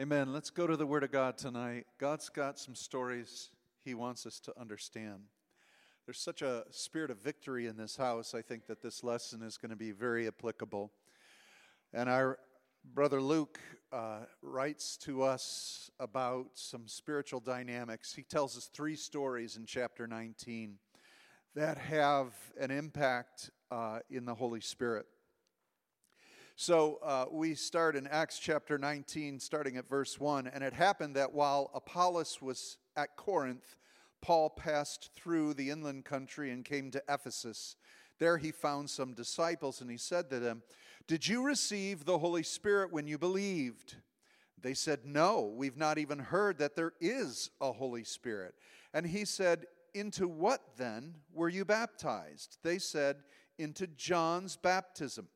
Amen. Let's go to the Word of God tonight. God's got some stories He wants us to understand. There's such a spirit of victory in this house. I think that this lesson is going to be very applicable. And our brother Luke uh, writes to us about some spiritual dynamics. He tells us three stories in chapter 19 that have an impact uh, in the Holy Spirit. So uh, we start in Acts chapter 19, starting at verse 1. And it happened that while Apollos was at Corinth, Paul passed through the inland country and came to Ephesus. There he found some disciples, and he said to them, Did you receive the Holy Spirit when you believed? They said, No, we've not even heard that there is a Holy Spirit. And he said, Into what then were you baptized? They said, Into John's baptism.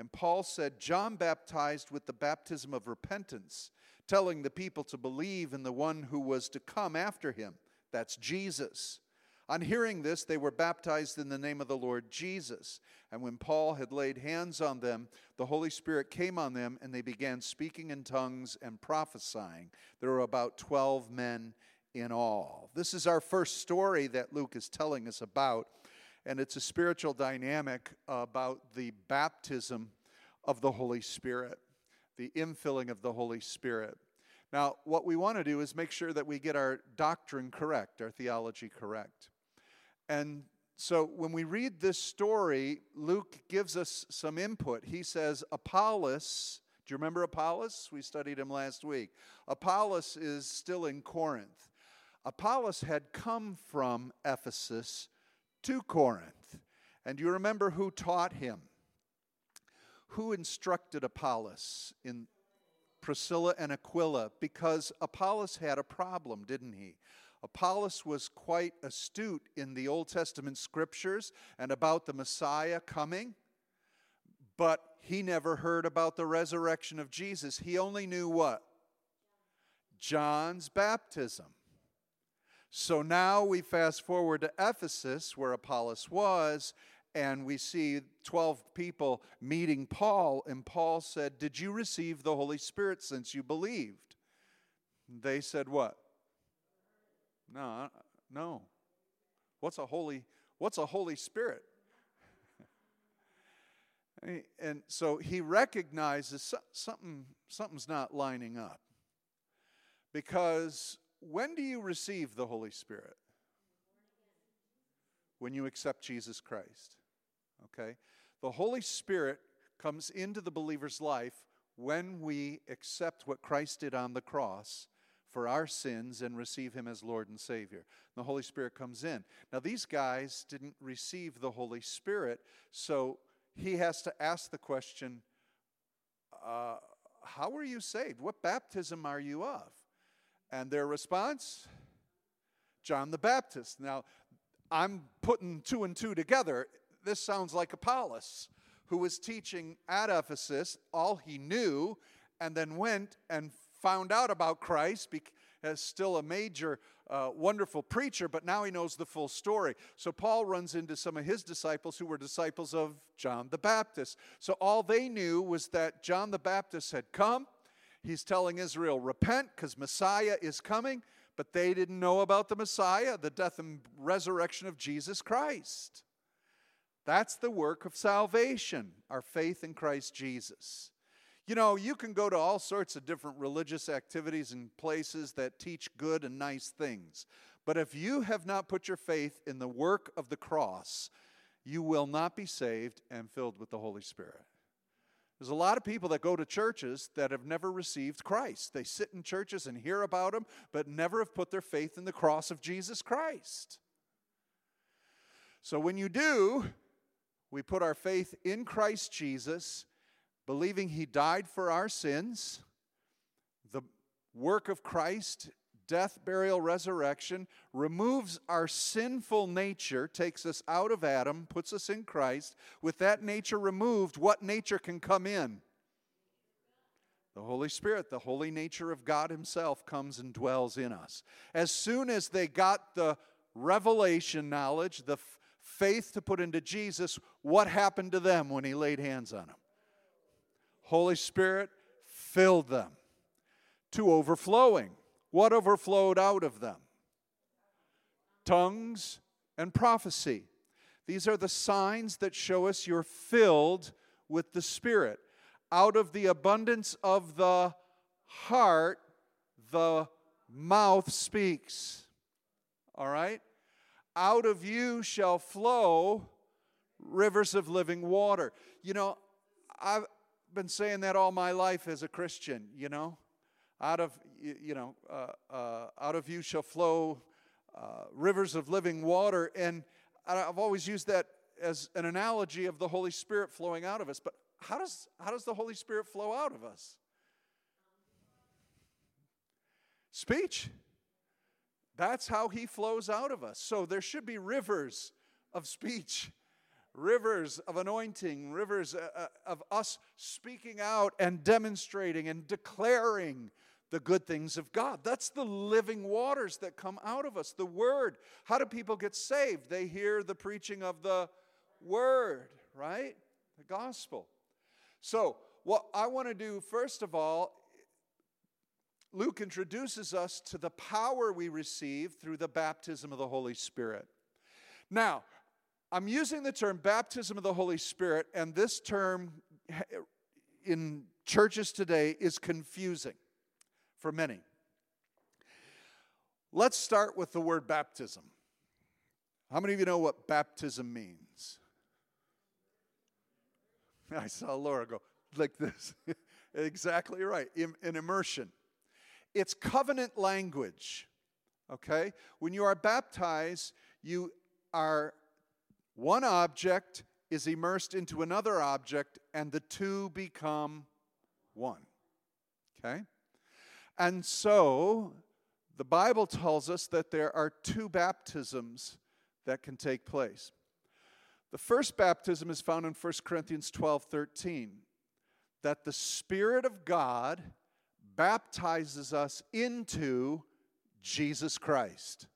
And Paul said, John baptized with the baptism of repentance, telling the people to believe in the one who was to come after him. That's Jesus. On hearing this, they were baptized in the name of the Lord Jesus. And when Paul had laid hands on them, the Holy Spirit came on them, and they began speaking in tongues and prophesying. There were about 12 men in all. This is our first story that Luke is telling us about and it's a spiritual dynamic about the baptism of the Holy Spirit, the infilling of the Holy Spirit. Now, what we want to do is make sure that we get our doctrine correct, our theology correct. And so when we read this story, Luke gives us some input. He says, Apollos, do you remember Apollos? We studied him last week. Apollos is still in Corinth. Apollos had come from Ephesus to Corinth. And you remember who taught him? Who instructed Apollos in Priscilla and Aquila? Because Apollos had a problem, didn't he? Apollos was quite astute in the Old Testament scriptures and about the Messiah coming, but he never heard about the resurrection of Jesus. He only knew what? John's baptism. So now we fast forward to Ephesus, where Apollos was, and we see 12 people meeting Paul, and Paul said, Did you receive the Holy Spirit since you believed? They said, What? No, no. What's a holy what's a Holy Spirit? and so he recognizes something something's not lining up. Because when do you receive the Holy Spirit? When you accept Jesus Christ. Okay? The Holy Spirit comes into the believer's life when we accept what Christ did on the cross for our sins and receive Him as Lord and Savior. The Holy Spirit comes in. Now, these guys didn't receive the Holy Spirit, so he has to ask the question uh, How are you saved? What baptism are you of? And their response? John the Baptist. Now, I'm putting two and two together. This sounds like Apollos, who was teaching at Ephesus all he knew, and then went and found out about Christ as still a major, uh, wonderful preacher, but now he knows the full story. So Paul runs into some of his disciples who were disciples of John the Baptist. So all they knew was that John the Baptist had come He's telling Israel, repent because Messiah is coming, but they didn't know about the Messiah, the death and resurrection of Jesus Christ. That's the work of salvation, our faith in Christ Jesus. You know, you can go to all sorts of different religious activities and places that teach good and nice things. But if you have not put your faith in the work of the cross, you will not be saved and filled with the Holy Spirit. There's a lot of people that go to churches that have never received Christ. They sit in churches and hear about Him, but never have put their faith in the cross of Jesus Christ. So when you do, we put our faith in Christ Jesus, believing He died for our sins. The work of Christ death, burial, resurrection, removes our sinful nature, takes us out of Adam, puts us in Christ. With that nature removed, what nature can come in? The Holy Spirit, the holy nature of God Himself, comes and dwells in us. As soon as they got the revelation knowledge, the f- faith to put into Jesus, what happened to them when He laid hands on them? Holy Spirit filled them to overflowing. What overflowed out of them? Tongues and prophecy. These are the signs that show us you're filled with the Spirit. Out of the abundance of the heart, the mouth speaks. All right? Out of you shall flow rivers of living water. You know, I've been saying that all my life as a Christian, you know. Out of, you know, uh, uh, out of you shall flow uh, rivers of living water. And I've always used that as an analogy of the Holy Spirit flowing out of us. But how does, how does the Holy Spirit flow out of us? Speech. That's how he flows out of us. So there should be rivers of speech, rivers of anointing, rivers uh, uh, of us speaking out and demonstrating and declaring the good things of God. That's the living waters that come out of us, the Word. How do people get saved? They hear the preaching of the Word, right? The gospel. So, what I want to do, first of all, Luke introduces us to the power we receive through the baptism of the Holy Spirit. Now, I'm using the term baptism of the Holy Spirit, and this term in churches today is confusing for many. Let's start with the word baptism. How many of you know what baptism means? I saw Laura go like this. exactly right. In, in immersion. It's covenant language. Okay? When you are baptized, you are one object is immersed into another object, and the two become one. Okay? And so, the Bible tells us that there are two baptisms that can take place. The first baptism is found in 1 Corinthians 12 13, that the Spirit of God baptizes us into Jesus Christ.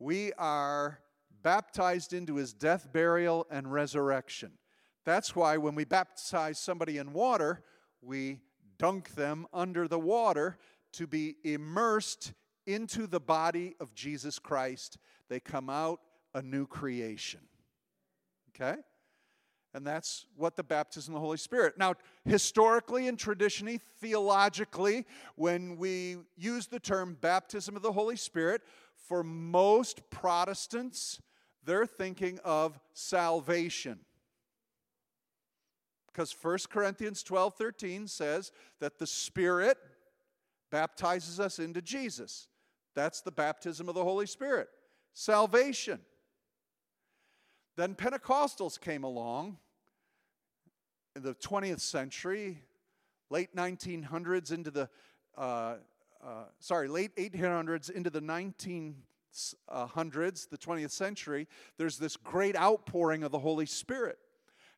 We are baptized into his death, burial, and resurrection. That's why when we baptize somebody in water, we dunk them under the water to be immersed into the body of Jesus Christ. They come out a new creation. Okay? And that's what the baptism of the Holy Spirit. Now, historically and traditionally, theologically, when we use the term baptism of the Holy Spirit, for most Protestants, they're thinking of salvation. Because 1 Corinthians 12 13 says that the Spirit baptizes us into Jesus. That's the baptism of the Holy Spirit. Salvation. Then Pentecostals came along in the 20th century, late 1900s into the, uh, uh, sorry, late 1800s into the 1900s, the 20th century. There's this great outpouring of the Holy Spirit.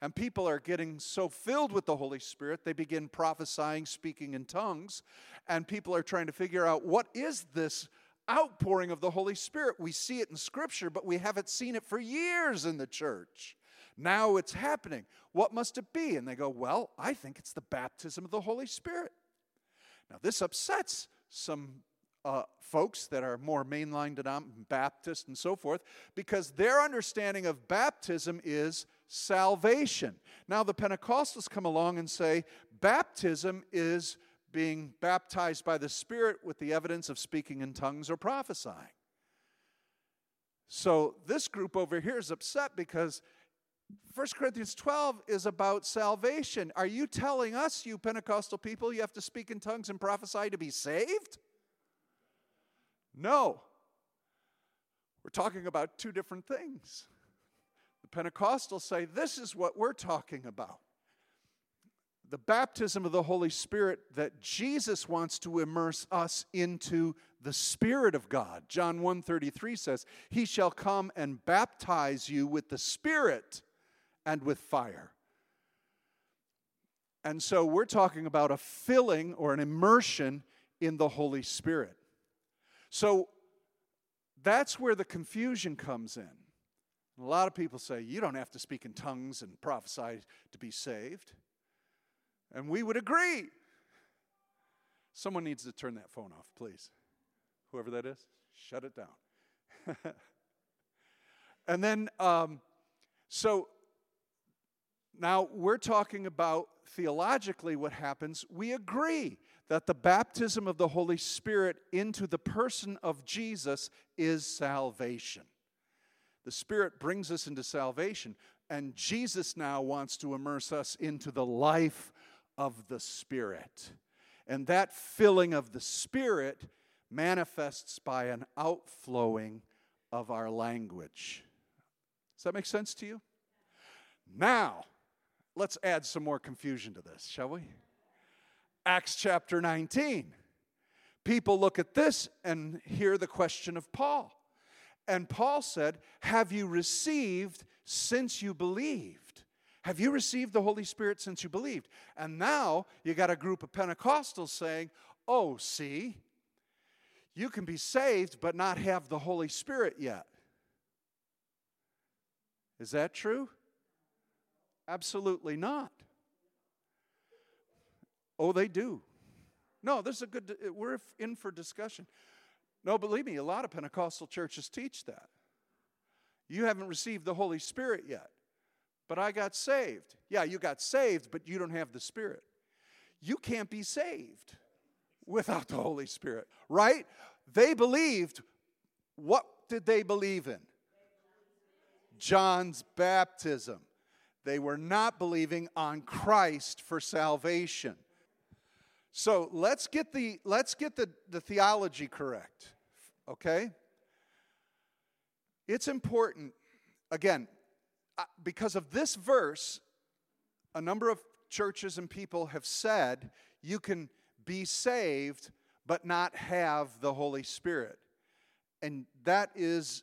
And people are getting so filled with the Holy Spirit, they begin prophesying, speaking in tongues. And people are trying to figure out what is this outpouring of the Holy Spirit? We see it in Scripture, but we haven't seen it for years in the church. Now it's happening. What must it be? And they go, Well, I think it's the baptism of the Holy Spirit. Now, this upsets some uh, folks that are more mainline denom- Baptist and so forth because their understanding of baptism is salvation. Now, the Pentecostals come along and say baptism is being baptized by the Spirit with the evidence of speaking in tongues or prophesying. So, this group over here is upset because 1 Corinthians 12 is about salvation. Are you telling us, you Pentecostal people, you have to speak in tongues and prophesy to be saved? No. We're talking about two different things. Pentecostals say this is what we're talking about. The baptism of the Holy Spirit that Jesus wants to immerse us into the Spirit of God. John 1:33 says, "He shall come and baptize you with the Spirit and with fire." And so we're talking about a filling or an immersion in the Holy Spirit. So that's where the confusion comes in. A lot of people say, you don't have to speak in tongues and prophesy to be saved. And we would agree. Someone needs to turn that phone off, please. Whoever that is, shut it down. and then, um, so now we're talking about theologically what happens. We agree that the baptism of the Holy Spirit into the person of Jesus is salvation. The Spirit brings us into salvation, and Jesus now wants to immerse us into the life of the Spirit. And that filling of the Spirit manifests by an outflowing of our language. Does that make sense to you? Now, let's add some more confusion to this, shall we? Acts chapter 19. People look at this and hear the question of Paul. And Paul said, Have you received since you believed? Have you received the Holy Spirit since you believed? And now you got a group of Pentecostals saying, Oh, see, you can be saved but not have the Holy Spirit yet. Is that true? Absolutely not. Oh, they do. No, this is a good, we're in for discussion. No, believe me, a lot of Pentecostal churches teach that. You haven't received the Holy Spirit yet, but I got saved. Yeah, you got saved, but you don't have the Spirit. You can't be saved without the Holy Spirit, right? They believed, what did they believe in? John's baptism. They were not believing on Christ for salvation. So let's get the let's get the, the theology correct. Okay? It's important, again, uh, because of this verse, a number of churches and people have said you can be saved but not have the Holy Spirit. And that is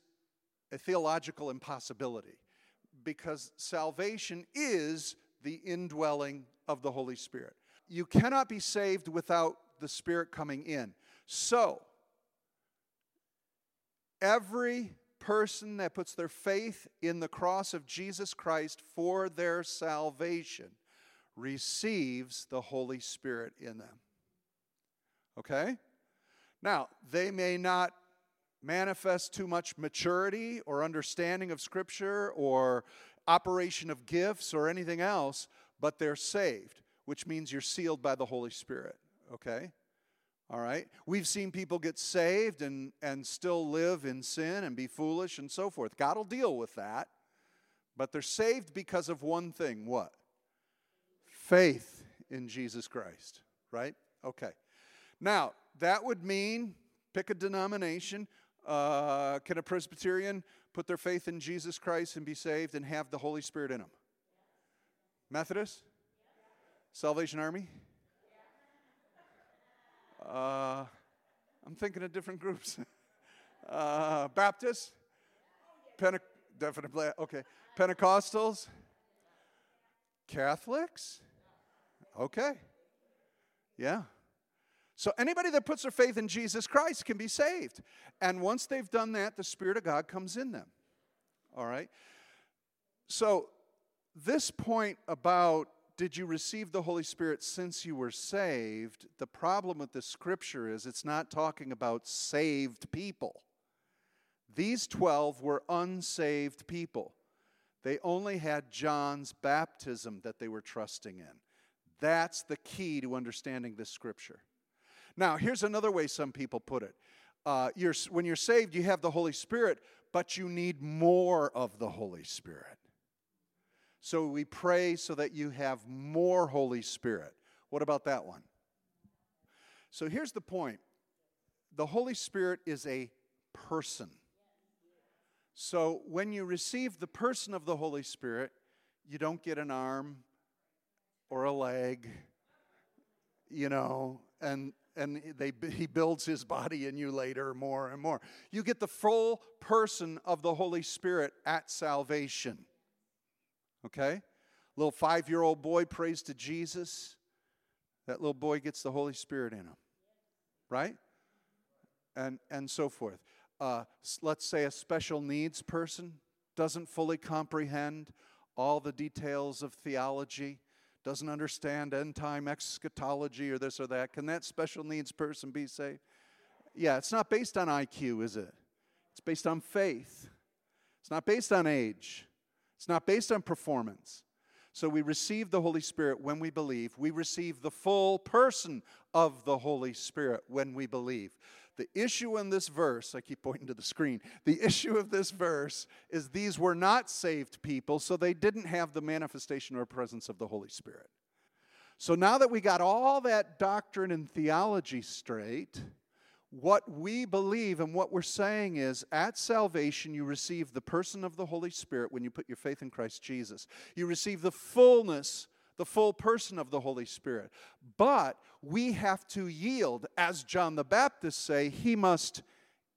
a theological impossibility because salvation is the indwelling of the Holy Spirit. You cannot be saved without the Spirit coming in. So, every person that puts their faith in the cross of Jesus Christ for their salvation receives the Holy Spirit in them. Okay? Now, they may not manifest too much maturity or understanding of Scripture or operation of gifts or anything else, but they're saved, which means you're sealed by the Holy Spirit, okay? All right? We've seen people get saved and, and still live in sin and be foolish and so forth. God will deal with that, but they're saved because of one thing what? Faith in Jesus Christ, right? Okay. Now, that would mean pick a denomination uh, can a Presbyterian put their faith in Jesus Christ and be saved and have the Holy Spirit in them? Methodist? Salvation Army? Uh, I'm thinking of different groups. uh, Baptist? Pente- definitely, okay. Pentecostals? Catholics? Okay. Yeah. So anybody that puts their faith in Jesus Christ can be saved. And once they've done that, the Spirit of God comes in them. All right? So, this point about did you receive the Holy Spirit since you were saved? The problem with the scripture is it's not talking about saved people. These 12 were unsaved people. They only had John's baptism that they were trusting in. That's the key to understanding this scripture. Now, here's another way some people put it. Uh, you're, when you're saved, you have the Holy Spirit, but you need more of the Holy Spirit. So we pray so that you have more Holy Spirit. What about that one? So here's the point the Holy Spirit is a person. So when you receive the person of the Holy Spirit, you don't get an arm or a leg, you know, and and they, he builds his body in you later more and more. You get the full person of the Holy Spirit at salvation. Okay? Little five year old boy prays to Jesus. That little boy gets the Holy Spirit in him. Right? And, and so forth. Uh, let's say a special needs person doesn't fully comprehend all the details of theology, doesn't understand end time eschatology or this or that. Can that special needs person be saved? Yeah, it's not based on IQ, is it? It's based on faith. It's not based on age. It's not based on performance. So we receive the Holy Spirit when we believe. We receive the full person of the Holy Spirit when we believe. The issue in this verse, I keep pointing to the screen, the issue of this verse is these were not saved people, so they didn't have the manifestation or presence of the Holy Spirit. So now that we got all that doctrine and theology straight, what we believe and what we're saying is at salvation, you receive the person of the Holy Spirit when you put your faith in Christ Jesus. You receive the fullness, the full person of the Holy Spirit. But we have to yield, as John the Baptist say, he must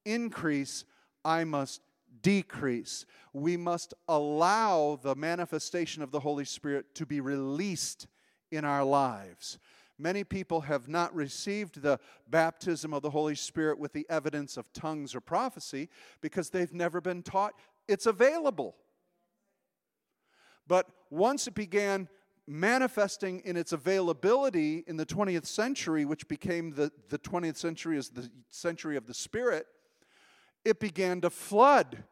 increase, I must decrease. We must allow the manifestation of the Holy Spirit to be released in our lives. Many people have not received the baptism of the Holy Spirit with the evidence of tongues or prophecy because they've never been taught it's available. But once it began manifesting in its availability in the 20th century, which became the, the 20th century as the century of the Spirit, it began to flood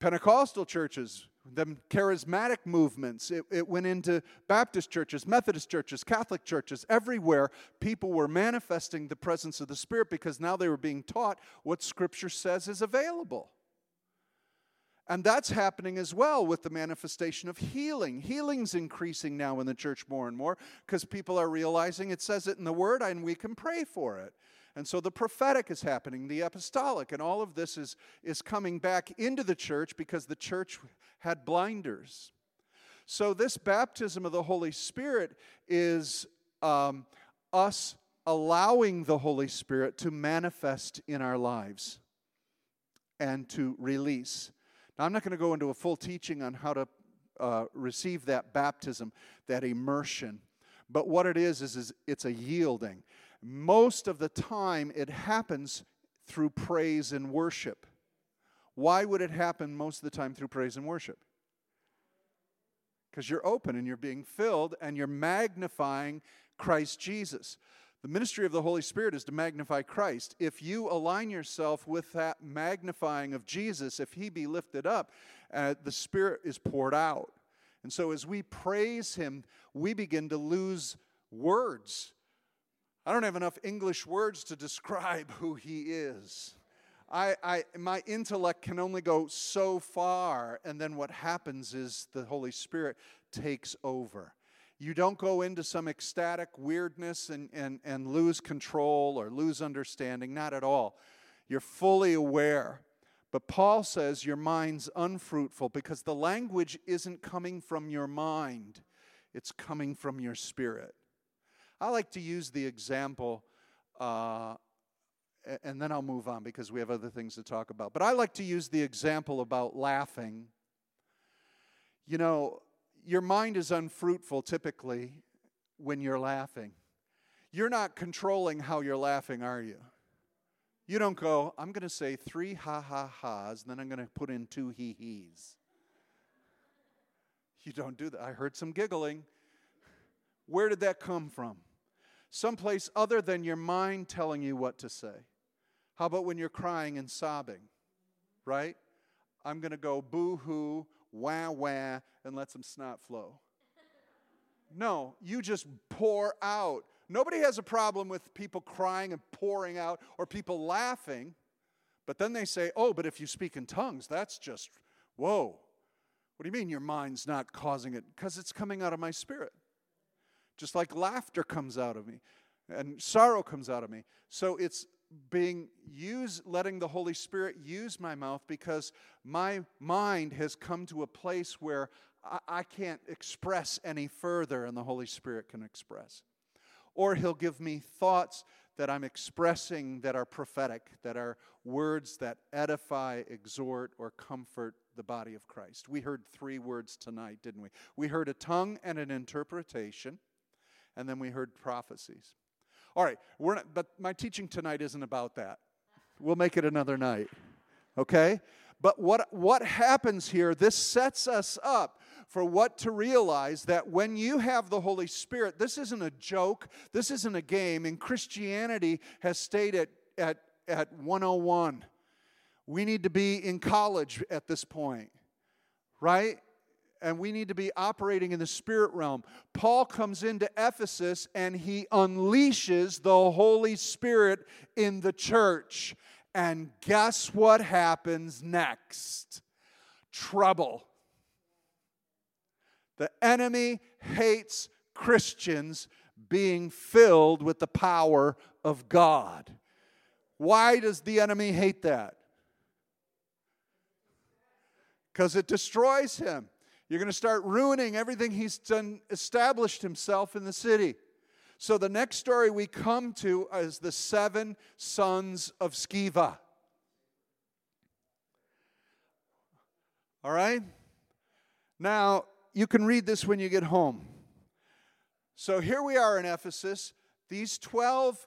Pentecostal churches, the charismatic movements. It, it went into Baptist churches, Methodist churches, Catholic churches, everywhere. People were manifesting the presence of the Spirit because now they were being taught what Scripture says is available. And that's happening as well with the manifestation of healing. Healing's increasing now in the church more and more because people are realizing it says it in the Word and we can pray for it. And so the prophetic is happening, the apostolic, and all of this is, is coming back into the church because the church had blinders. So, this baptism of the Holy Spirit is um, us allowing the Holy Spirit to manifest in our lives and to release. Now, I'm not going to go into a full teaching on how to uh, receive that baptism, that immersion. But what it is, is, is it's a yielding. Most of the time, it happens through praise and worship. Why would it happen most of the time through praise and worship? Because you're open and you're being filled and you're magnifying Christ Jesus. The ministry of the Holy Spirit is to magnify Christ. If you align yourself with that magnifying of Jesus, if He be lifted up, uh, the Spirit is poured out. And so as we praise Him, we begin to lose words I don't have enough English words to describe who he is. I, I, my intellect can only go so far, and then what happens is the Holy Spirit takes over. You don't go into some ecstatic weirdness and, and, and lose control or lose understanding, not at all. You're fully aware. But Paul says your mind's unfruitful because the language isn't coming from your mind, it's coming from your spirit. I like to use the example, uh, and then I'll move on because we have other things to talk about. But I like to use the example about laughing. You know, your mind is unfruitful typically when you're laughing. You're not controlling how you're laughing, are you? You don't go, I'm going to say three ha ha ha's, then I'm going to put in two he he's. You don't do that. I heard some giggling. Where did that come from? someplace other than your mind telling you what to say. How about when you're crying and sobbing, right? I'm going to go boo hoo, wah wah, and let some snot flow. No, you just pour out. Nobody has a problem with people crying and pouring out or people laughing, but then they say, oh, but if you speak in tongues, that's just, whoa. What do you mean your mind's not causing it? Because it's coming out of my spirit just like laughter comes out of me and sorrow comes out of me. So it's being used, letting the Holy Spirit use my mouth because my mind has come to a place where I, I can't express any further and the Holy Spirit can express. Or He'll give me thoughts that I'm expressing that are prophetic, that are words that edify, exhort, or comfort the body of Christ. We heard three words tonight, didn't we? We heard a tongue and an interpretation and then we heard prophecies. All right, we're not, but my teaching tonight isn't about that. We'll make it another night. Okay? But what, what happens here, this sets us up. for what to realize that when you have the Holy Spirit, this isn't a joke, this isn't a game, and Christianity has stayed at, at, at 101. We need to be in college at this point, right? And we need to be operating in the spirit realm. Paul comes into Ephesus and he unleashes the Holy Spirit in the church. And guess what happens next? Trouble. The enemy hates Christians being filled with the power of God. Why does the enemy hate that? Because it destroys him. You're going to start ruining everything he's done, established himself in the city. So the next story we come to is the seven sons of Sceva. All right? Now, you can read this when you get home. So here we are in Ephesus. These 12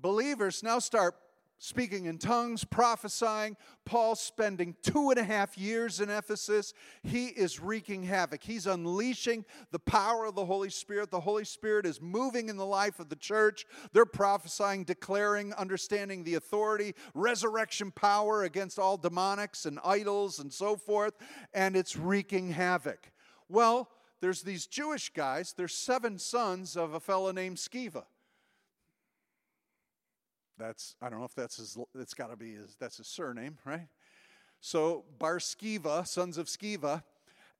believers now start speaking in tongues, prophesying. Paul spending two and a half years in Ephesus. He is wreaking havoc. He's unleashing the power of the Holy Spirit. The Holy Spirit is moving in the life of the church. They're prophesying, declaring, understanding the authority, resurrection power against all demonics and idols and so forth, and it's wreaking havoc. Well, there's these Jewish guys, there's seven sons of a fellow named Sceva. That's, I don't know if that's his, it's got to be his, that's his surname, right? So, Bar Sceva, sons of Sceva.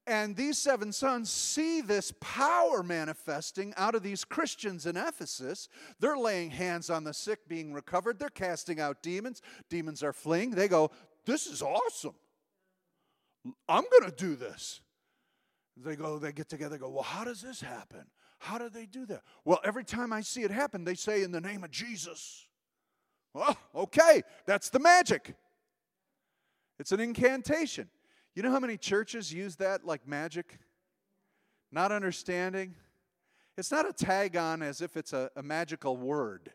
And these seven sons see this power manifesting out of these Christians in Ephesus. They're laying hands on the sick being recovered. They're casting out demons. Demons are fleeing. They go, This is awesome. I'm going to do this. They go, they get together, go, Well, how does this happen? How do they do that? Well, every time I see it happen, they say, In the name of Jesus. Well, okay, that's the magic. It's an incantation. You know how many churches use that like magic? Not understanding. It's not a tag on as if it's a, a magical word.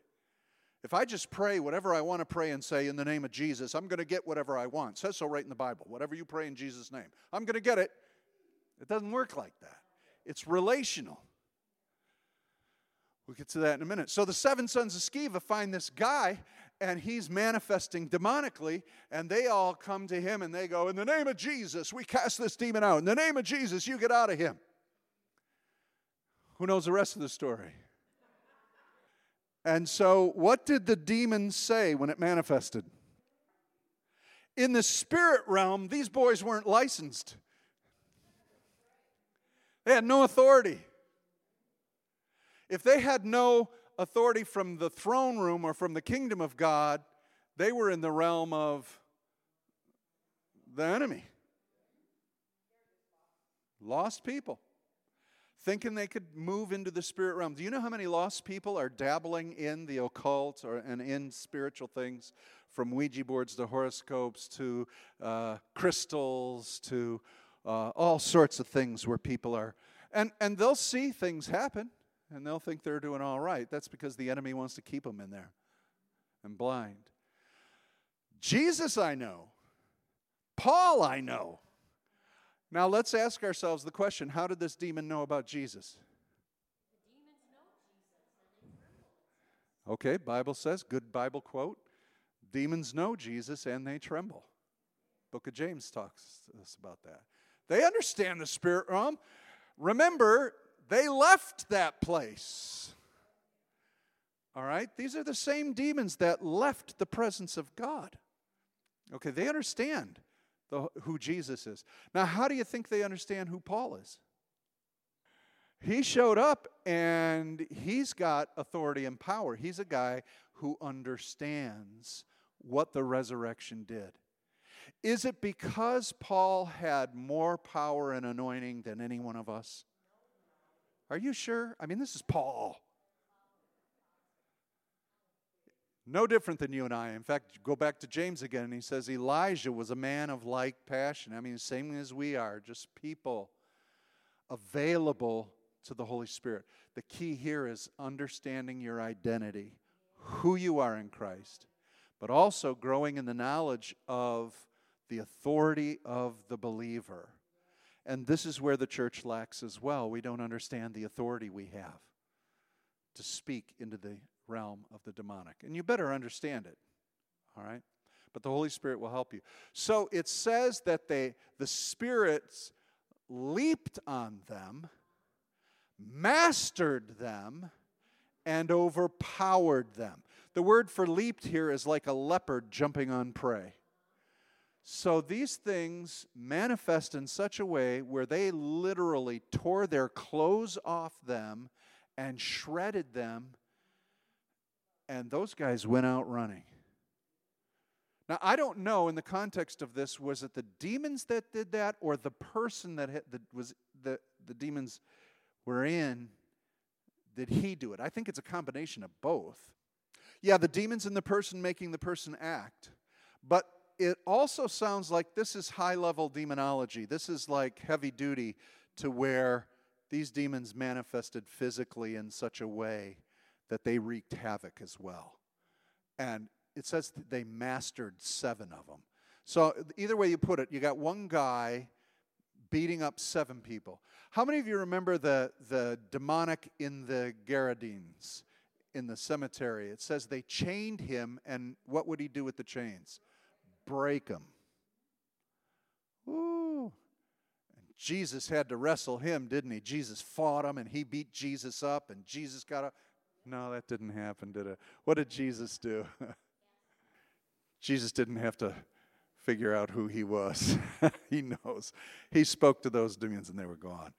If I just pray whatever I want to pray and say in the name of Jesus, I'm going to get whatever I want. It says so right in the Bible. Whatever you pray in Jesus' name, I'm going to get it. It doesn't work like that. It's relational. We'll get to that in a minute. So the seven sons of Sceva find this guy and he's manifesting demonically, and they all come to him and they go, In the name of Jesus, we cast this demon out. In the name of Jesus, you get out of him. Who knows the rest of the story? And so, what did the demon say when it manifested? In the spirit realm, these boys weren't licensed, they had no authority. If they had no authority from the throne room or from the kingdom of God, they were in the realm of the enemy. Lost people. Thinking they could move into the spirit realm. Do you know how many lost people are dabbling in the occult or, and in spiritual things? From Ouija boards to horoscopes to uh, crystals to uh, all sorts of things where people are. And, and they'll see things happen and they'll think they're doing all right. That's because the enemy wants to keep them in there and blind. Jesus, I know. Paul, I know. Now let's ask ourselves the question how did this demon know about Jesus? Okay, Bible says, good Bible quote, demons know Jesus and they tremble. Book of James talks to us about that. They understand the spirit realm. Remember, they left that place. All right? These are the same demons that left the presence of God. Okay, they understand the, who Jesus is. Now, how do you think they understand who Paul is? He showed up and he's got authority and power. He's a guy who understands what the resurrection did. Is it because Paul had more power and anointing than any one of us? Are you sure? I mean, this is Paul. No different than you and I. In fact, go back to James again, and he says Elijah was a man of like passion. I mean, same as we are, just people available to the Holy Spirit. The key here is understanding your identity, who you are in Christ, but also growing in the knowledge of the authority of the believer And this is where the church lacks as well. We don't understand the authority we have to speak into the realm of the demonic. And you better understand it. All right? But the Holy Spirit will help you. So it says that they the spirits leaped on them, mastered them, and overpowered them. The word for leaped here is like a leopard jumping on prey. So these things manifest in such a way where they literally tore their clothes off them and shredded them, and those guys went out running. Now, I don't know in the context of this, was it the demons that did that or the person that, had, that was the, the demons were in? Did he do it? I think it's a combination of both. Yeah, the demons and the person making the person act. But it also sounds like this is high level demonology. This is like heavy duty to where these demons manifested physically in such a way that they wreaked havoc as well. And it says they mastered seven of them. So, either way you put it, you got one guy beating up seven people. How many of you remember the, the demonic in the Gadarenes in the cemetery? It says they chained him, and what would he do with the chains? Break them. Ooh. Jesus had to wrestle him, didn't he? Jesus fought him and he beat Jesus up and Jesus got a. No, that didn't happen, did it? What did Jesus do? Jesus didn't have to figure out who he was. he knows. He spoke to those demons and they were gone.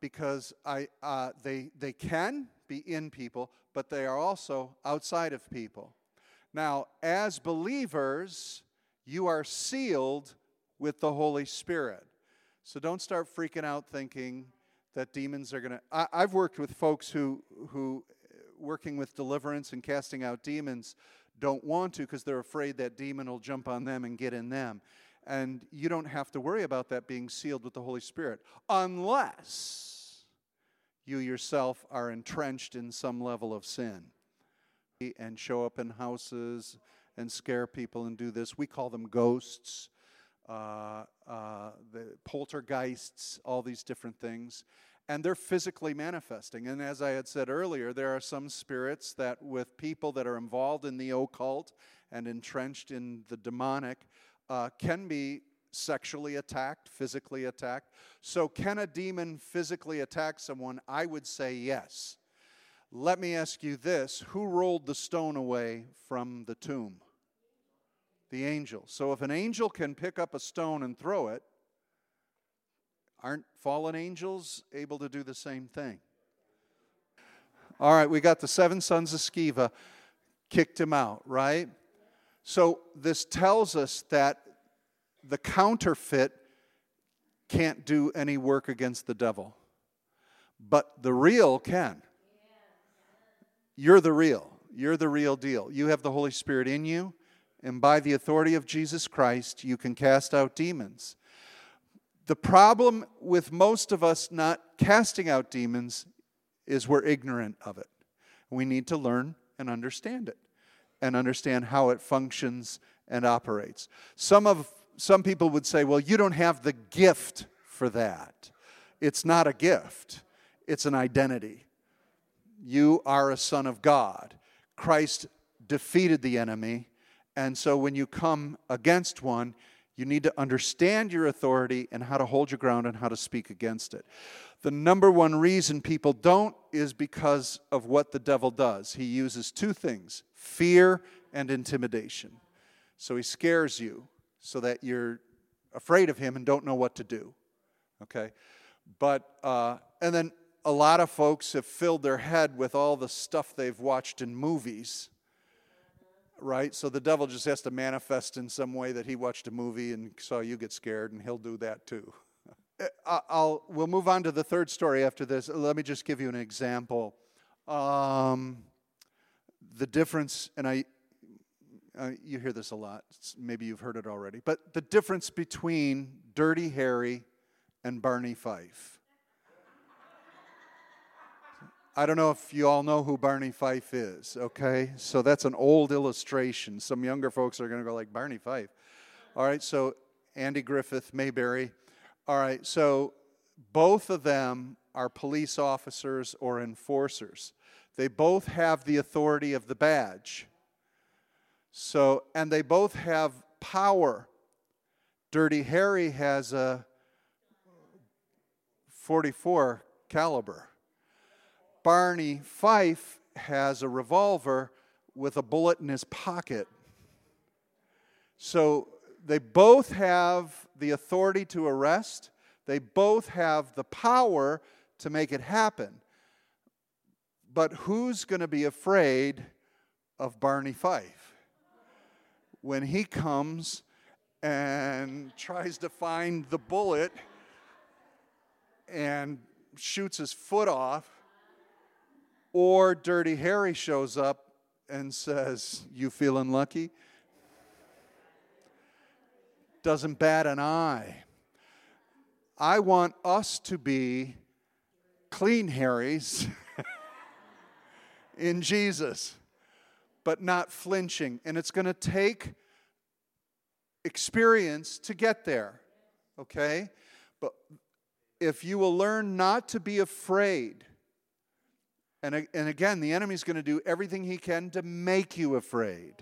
Because I, uh, they, they can be in people, but they are also outside of people. Now, as believers, you are sealed with the Holy Spirit. So don't start freaking out thinking that demons are going to. I've worked with folks who, who, uh, working with deliverance and casting out demons, don't want to because they're afraid that demon will jump on them and get in them. And you don't have to worry about that being sealed with the Holy Spirit unless you yourself are entrenched in some level of sin and show up in houses and scare people and do this. We call them ghosts, uh, uh, the poltergeists, all these different things. And they're physically manifesting. And as I had said earlier, there are some spirits that, with people that are involved in the occult and entrenched in the demonic, uh, can be sexually attacked, physically attacked. So, can a demon physically attack someone? I would say yes. Let me ask you this who rolled the stone away from the tomb? The angel. So if an angel can pick up a stone and throw it, aren't fallen angels able to do the same thing? All right, we got the seven sons of Sceva, kicked him out, right? So this tells us that the counterfeit can't do any work against the devil, but the real can. You're the real. You're the real deal. You have the Holy Spirit in you, and by the authority of Jesus Christ, you can cast out demons. The problem with most of us not casting out demons is we're ignorant of it. We need to learn and understand it and understand how it functions and operates. Some of some people would say, "Well, you don't have the gift for that." It's not a gift. It's an identity you are a son of God. Christ defeated the enemy, and so when you come against one, you need to understand your authority and how to hold your ground and how to speak against it. The number one reason people don't is because of what the devil does. He uses two things fear and intimidation. So he scares you so that you're afraid of him and don't know what to do. Okay? But, uh, and then a lot of folks have filled their head with all the stuff they've watched in movies, right? So the devil just has to manifest in some way that he watched a movie and saw you get scared, and he'll do that too. I'll, we'll move on to the third story after this. Let me just give you an example. Um, the difference, and I, uh, you hear this a lot, maybe you've heard it already, but the difference between Dirty Harry and Barney Fife. I don't know if you all know who Barney Fife is, okay? So that's an old illustration. Some younger folks are going to go like Barney Fife. All right, so Andy Griffith, Mayberry. All right, so both of them are police officers or enforcers. They both have the authority of the badge. So, and they both have power. Dirty Harry has a 44 caliber. Barney Fife has a revolver with a bullet in his pocket. So they both have the authority to arrest, they both have the power to make it happen. But who's going to be afraid of Barney Fife? When he comes and tries to find the bullet and shoots his foot off, or Dirty Harry shows up and says, You feeling lucky? Doesn't bat an eye. I want us to be clean Harrys in Jesus, but not flinching. And it's going to take experience to get there, okay? But if you will learn not to be afraid, and, and again, the enemy's going to do everything he can to make you afraid.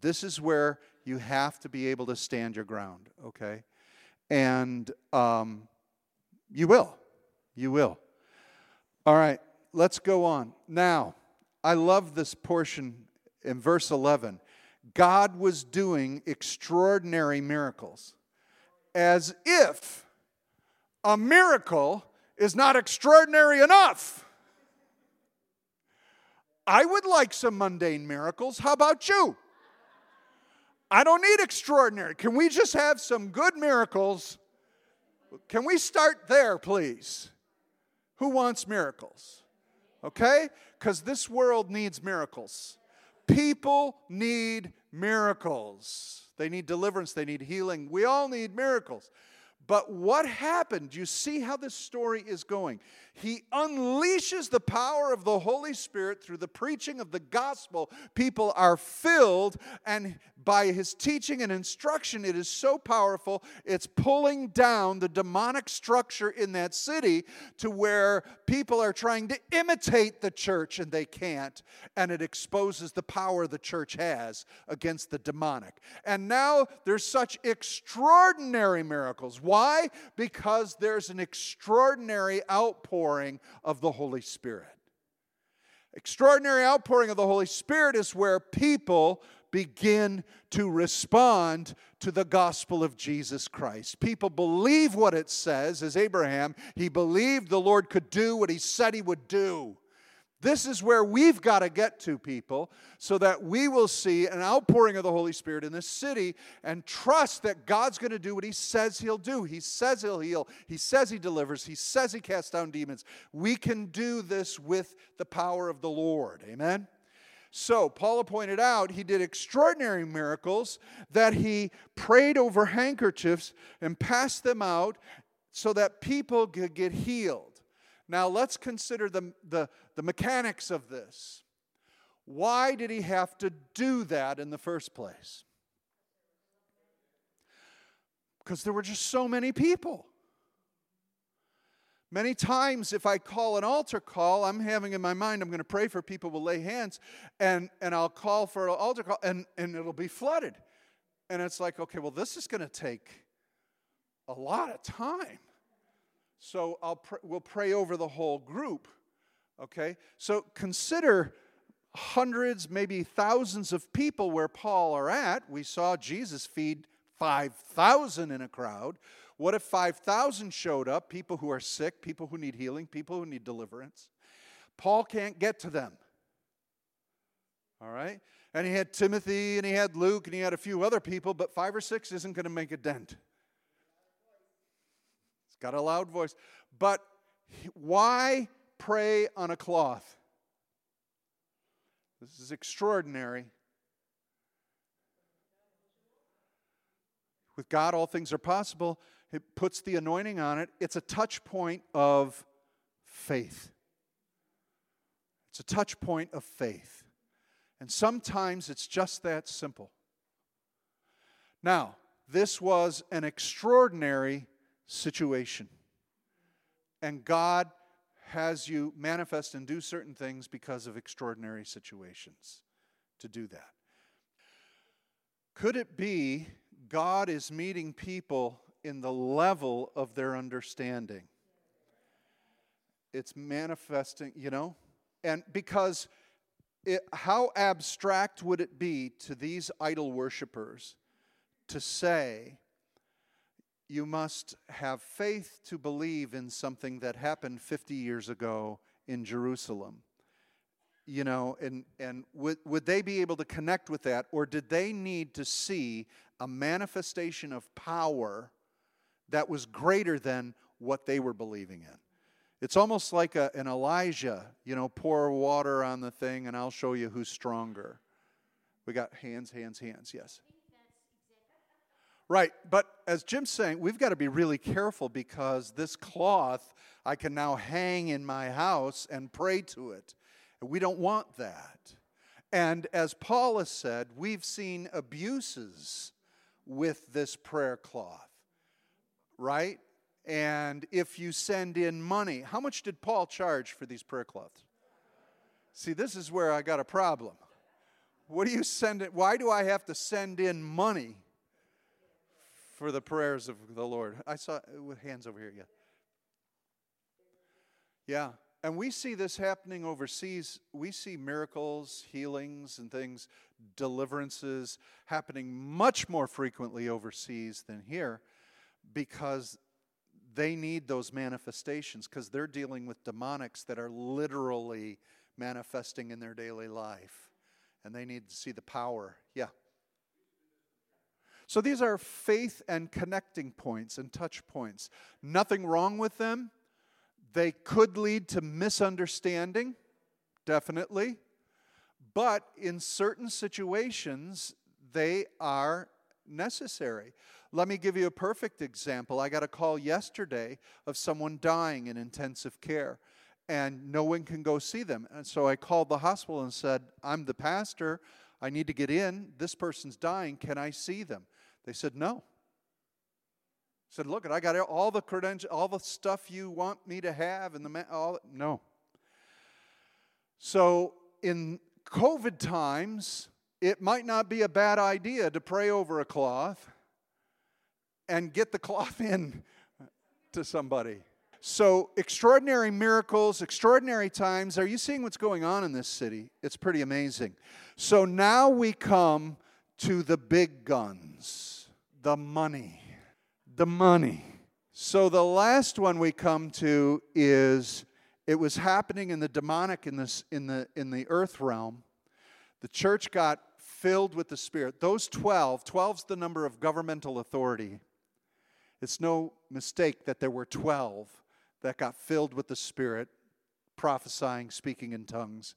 This is where you have to be able to stand your ground, okay? And um, you will. You will. All right, let's go on. Now, I love this portion in verse 11. God was doing extraordinary miracles as if a miracle is not extraordinary enough. I would like some mundane miracles. How about you? I don't need extraordinary. Can we just have some good miracles? Can we start there, please? Who wants miracles? Okay? Because this world needs miracles. People need miracles. They need deliverance, they need healing. We all need miracles. But what happened? You see how this story is going. He unleashes the power of the Holy Spirit through the preaching of the gospel. People are filled, and by his teaching and instruction, it is so powerful, it's pulling down the demonic structure in that city to where people are trying to imitate the church and they can't. And it exposes the power the church has against the demonic. And now there's such extraordinary miracles. Why? Because there's an extraordinary outpouring of the Holy Spirit. Extraordinary outpouring of the Holy Spirit is where people begin to respond to the gospel of Jesus Christ. People believe what it says, as Abraham, he believed the Lord could do what he said he would do. This is where we've got to get to, people, so that we will see an outpouring of the Holy Spirit in this city and trust that God's going to do what He says He'll do. He says He'll heal, He says He delivers, He says He casts down demons. We can do this with the power of the Lord. Amen? So, Paula pointed out he did extraordinary miracles that he prayed over handkerchiefs and passed them out so that people could get healed. Now, let's consider the, the, the mechanics of this. Why did he have to do that in the first place? Because there were just so many people. Many times, if I call an altar call, I'm having in my mind, I'm going to pray for people will lay hands, and, and I'll call for an altar call, and, and it'll be flooded. And it's like, okay, well, this is going to take a lot of time. So I'll pr- we'll pray over the whole group. Okay? So consider hundreds, maybe thousands of people where Paul are at. We saw Jesus feed 5,000 in a crowd. What if 5,000 showed up, people who are sick, people who need healing, people who need deliverance? Paul can't get to them. All right? And he had Timothy and he had Luke and he had a few other people, but five or six isn't going to make a dent. It's got a loud voice. But why pray on a cloth? This is extraordinary. With God, all things are possible. It puts the anointing on it. It's a touch point of faith. It's a touch point of faith. And sometimes it's just that simple. Now, this was an extraordinary situation. And God has you manifest and do certain things because of extraordinary situations to do that. Could it be God is meeting people in the level of their understanding? It's manifesting, you know? And because it, how abstract would it be to these idol worshippers to say, you must have faith to believe in something that happened 50 years ago in Jerusalem. You know, and, and would, would they be able to connect with that, or did they need to see a manifestation of power that was greater than what they were believing in? It's almost like a, an Elijah, you know, pour water on the thing and I'll show you who's stronger. We got hands, hands, hands, yes. Right, but as Jim's saying, we've got to be really careful because this cloth I can now hang in my house and pray to it. We don't want that. And as Paul has said, we've seen abuses with this prayer cloth, right? And if you send in money, how much did Paul charge for these prayer cloths? See, this is where I got a problem. What do you send it? Why do I have to send in money for the prayers of the Lord. I saw with hands over here, yeah. Yeah. And we see this happening overseas. We see miracles, healings, and things, deliverances happening much more frequently overseas than here because they need those manifestations because they're dealing with demonics that are literally manifesting in their daily life. And they need to see the power. Yeah. So these are faith and connecting points and touch points. Nothing wrong with them. They could lead to misunderstanding, definitely. But in certain situations, they are necessary. Let me give you a perfect example. I got a call yesterday of someone dying in intensive care, and no one can go see them. And so I called the hospital and said, I'm the pastor. I need to get in. This person's dying. Can I see them? They said, No. I said, Look, I got all the credentials, all the stuff you want me to have, and the all no. So in COVID times, it might not be a bad idea to pray over a cloth and get the cloth in to somebody. So, extraordinary miracles, extraordinary times. Are you seeing what's going on in this city? It's pretty amazing. So, now we come to the big guns the money. The money. So the last one we come to is it was happening in the demonic in this in the in the earth realm. The church got filled with the Spirit. Those 12, 12's the number of governmental authority. It's no mistake that there were 12 that got filled with the Spirit prophesying, speaking in tongues.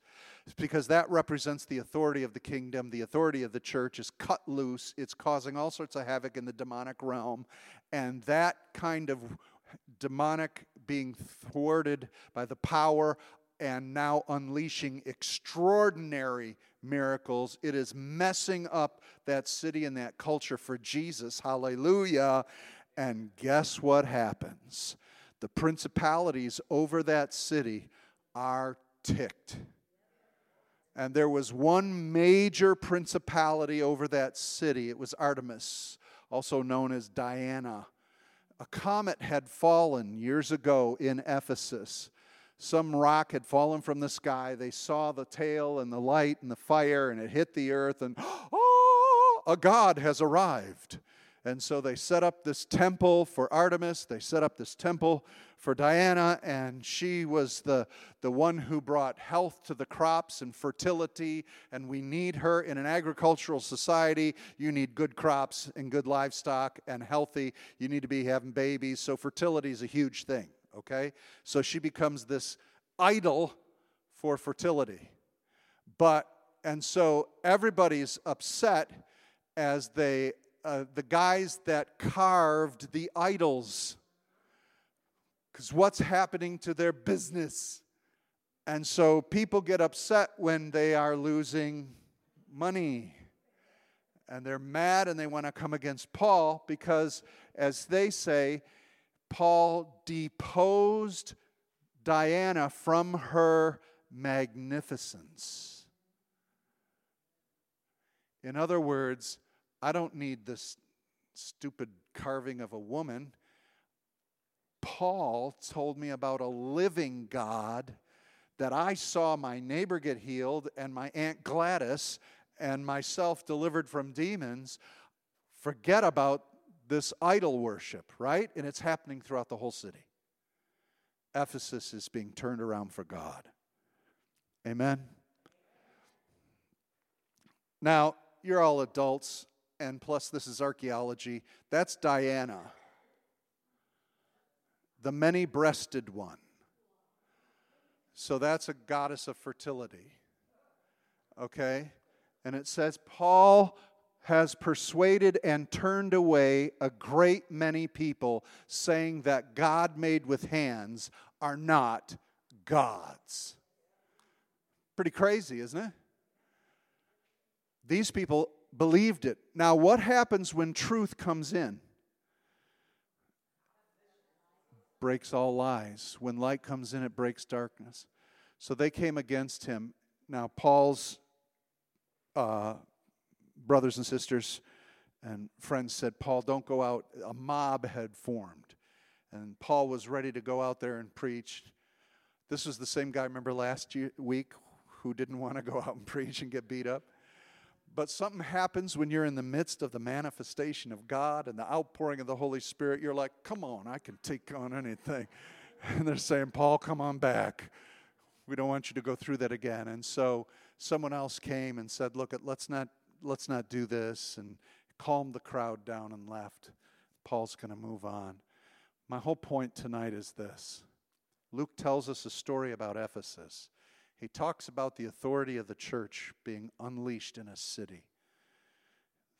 Because that represents the authority of the kingdom. The authority of the church is cut loose. It's causing all sorts of havoc in the demonic realm. And that kind of demonic being thwarted by the power and now unleashing extraordinary miracles. It is messing up that city and that culture for Jesus. Hallelujah. And guess what happens? The principalities over that city are ticked. And there was one major principality over that city. It was Artemis, also known as Diana. A comet had fallen years ago in Ephesus. Some rock had fallen from the sky. They saw the tail and the light and the fire, and it hit the earth, and oh, a god has arrived. And so they set up this temple for Artemis. They set up this temple for Diana, and she was the, the one who brought health to the crops and fertility. And we need her in an agricultural society. You need good crops and good livestock and healthy. You need to be having babies. So fertility is a huge thing, okay? So she becomes this idol for fertility. But, and so everybody's upset as they uh, the guys that carved the idols. Because what's happening to their business? And so people get upset when they are losing money. And they're mad and they want to come against Paul because, as they say, Paul deposed Diana from her magnificence. In other words, I don't need this stupid carving of a woman. Paul told me about a living God that I saw my neighbor get healed and my Aunt Gladys and myself delivered from demons. Forget about this idol worship, right? And it's happening throughout the whole city. Ephesus is being turned around for God. Amen. Now, you're all adults, and plus, this is archaeology. That's Diana, the many breasted one. So that's a goddess of fertility. Okay? And it says, Paul has persuaded and turned away a great many people, saying that God made with hands are not gods. Pretty crazy, isn't it? These people believed it. Now, what happens when truth comes in? Breaks all lies. When light comes in, it breaks darkness. So they came against him. Now, Paul's uh, brothers and sisters and friends said, Paul, don't go out. A mob had formed. And Paul was ready to go out there and preach. This was the same guy, remember last year, week, who didn't want to go out and preach and get beat up? But something happens when you're in the midst of the manifestation of God and the outpouring of the Holy Spirit. You're like, come on, I can take on anything. And they're saying, Paul, come on back. We don't want you to go through that again. And so someone else came and said, look, let's not, let's not do this, and calmed the crowd down and left. Paul's going to move on. My whole point tonight is this Luke tells us a story about Ephesus. He talks about the authority of the church being unleashed in a city,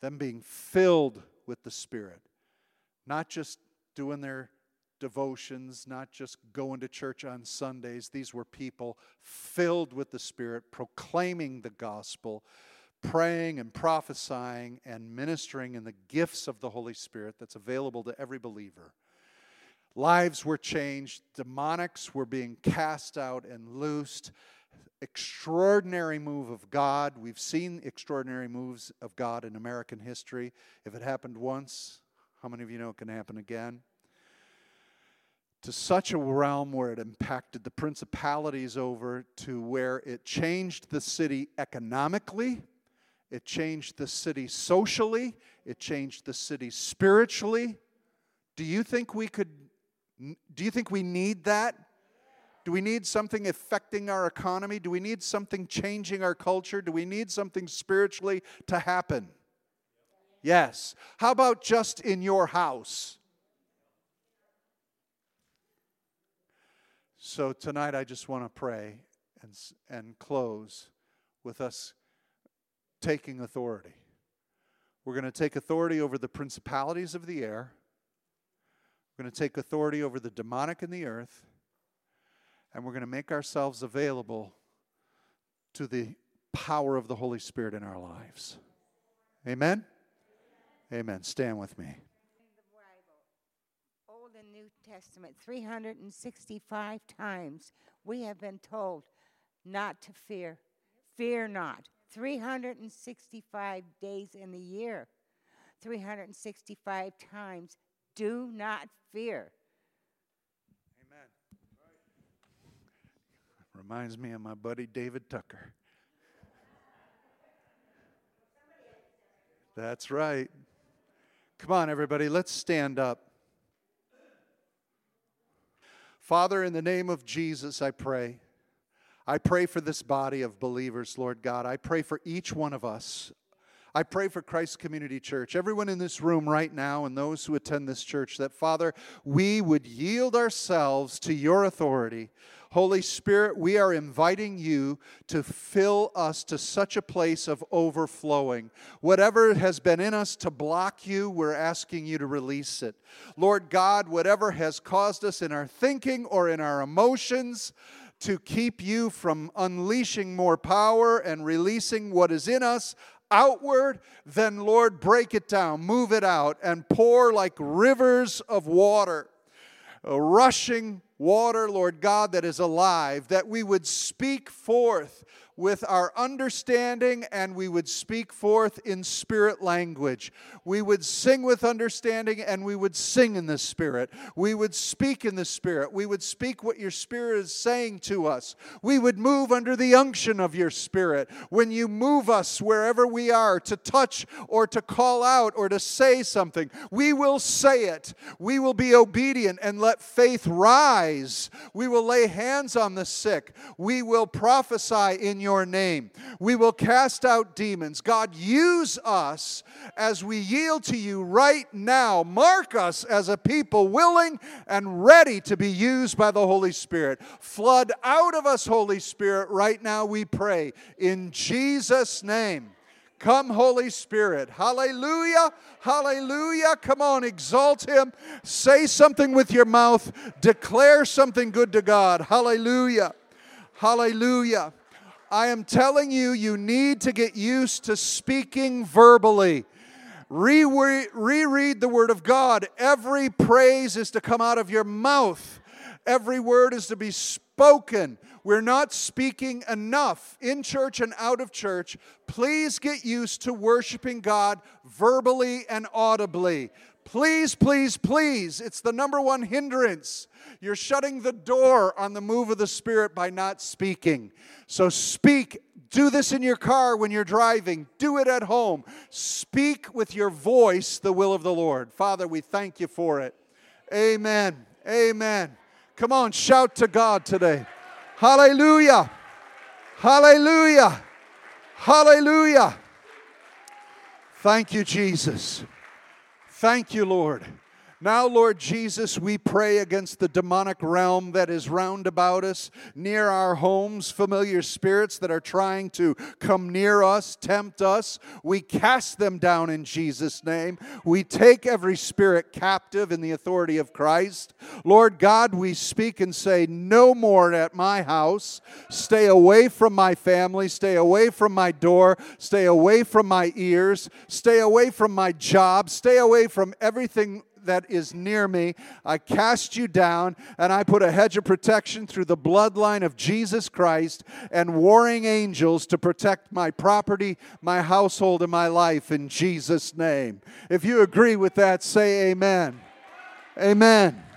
them being filled with the Spirit, not just doing their devotions, not just going to church on Sundays. These were people filled with the Spirit, proclaiming the gospel, praying and prophesying and ministering in the gifts of the Holy Spirit that's available to every believer. Lives were changed, demonics were being cast out and loosed extraordinary move of God. We've seen extraordinary moves of God in American history. If it happened once, how many of you know it can happen again? To such a realm where it impacted the principalities over to where it changed the city economically, it changed the city socially, it changed the city spiritually. Do you think we could do you think we need that? Do we need something affecting our economy? Do we need something changing our culture? Do we need something spiritually to happen? Yes. How about just in your house? So tonight I just want to pray and, and close with us taking authority. We're going to take authority over the principalities of the air. We're going to take authority over the demonic in the earth and we're going to make ourselves available to the power of the Holy Spirit in our lives. Amen? Amen. Stand with me. Old and New Testament, 365 times we have been told not to fear. Fear not. 365 days in the year, 365 times, do not fear. Reminds me of my buddy David Tucker. That's right. Come on, everybody, let's stand up. Father, in the name of Jesus, I pray. I pray for this body of believers, Lord God. I pray for each one of us. I pray for Christ Community Church, everyone in this room right now, and those who attend this church, that Father, we would yield ourselves to your authority. Holy Spirit, we are inviting you to fill us to such a place of overflowing. Whatever has been in us to block you, we're asking you to release it. Lord God, whatever has caused us in our thinking or in our emotions, to keep you from unleashing more power and releasing what is in us, outward, then Lord, break it down, move it out, and pour like rivers of water, uh, rushing water, Lord God, that is alive, that we would speak forth with our understanding and we would speak forth in spirit language. We would sing with understanding and we would sing in the spirit. We would speak in the spirit. We would speak what your spirit is saying to us. We would move under the unction of your spirit. When you move us wherever we are to touch or to call out or to say something, we will say it. We will be obedient and let faith rise. We will lay hands on the sick. We will prophesy in your name. We will cast out demons. God, use us as we yield to you right now. Mark us as a people willing and ready to be used by the Holy Spirit. Flood out of us, Holy Spirit, right now, we pray. In Jesus' name. Come, Holy Spirit. Hallelujah. Hallelujah. Come on, exalt Him. Say something with your mouth. Declare something good to God. Hallelujah. Hallelujah. I am telling you, you need to get used to speaking verbally. Reread the Word of God. Every praise is to come out of your mouth, every word is to be spoken. We're not speaking enough in church and out of church. Please get used to worshiping God verbally and audibly. Please, please, please. It's the number one hindrance. You're shutting the door on the move of the Spirit by not speaking. So speak. Do this in your car when you're driving. Do it at home. Speak with your voice the will of the Lord. Father, we thank you for it. Amen. Amen. Come on, shout to God today. Hallelujah. Hallelujah. Hallelujah. Thank you, Jesus. Thank you, Lord. Now, Lord Jesus, we pray against the demonic realm that is round about us, near our homes, familiar spirits that are trying to come near us, tempt us. We cast them down in Jesus' name. We take every spirit captive in the authority of Christ. Lord God, we speak and say, No more at my house. Stay away from my family. Stay away from my door. Stay away from my ears. Stay away from my job. Stay away from everything that is near me. I cast you down, and I put a hedge of protection through the bloodline of Jesus Christ and warring angels to protect my property, my household, and my life in Jesus' name. If you agree with that, say amen. Amen.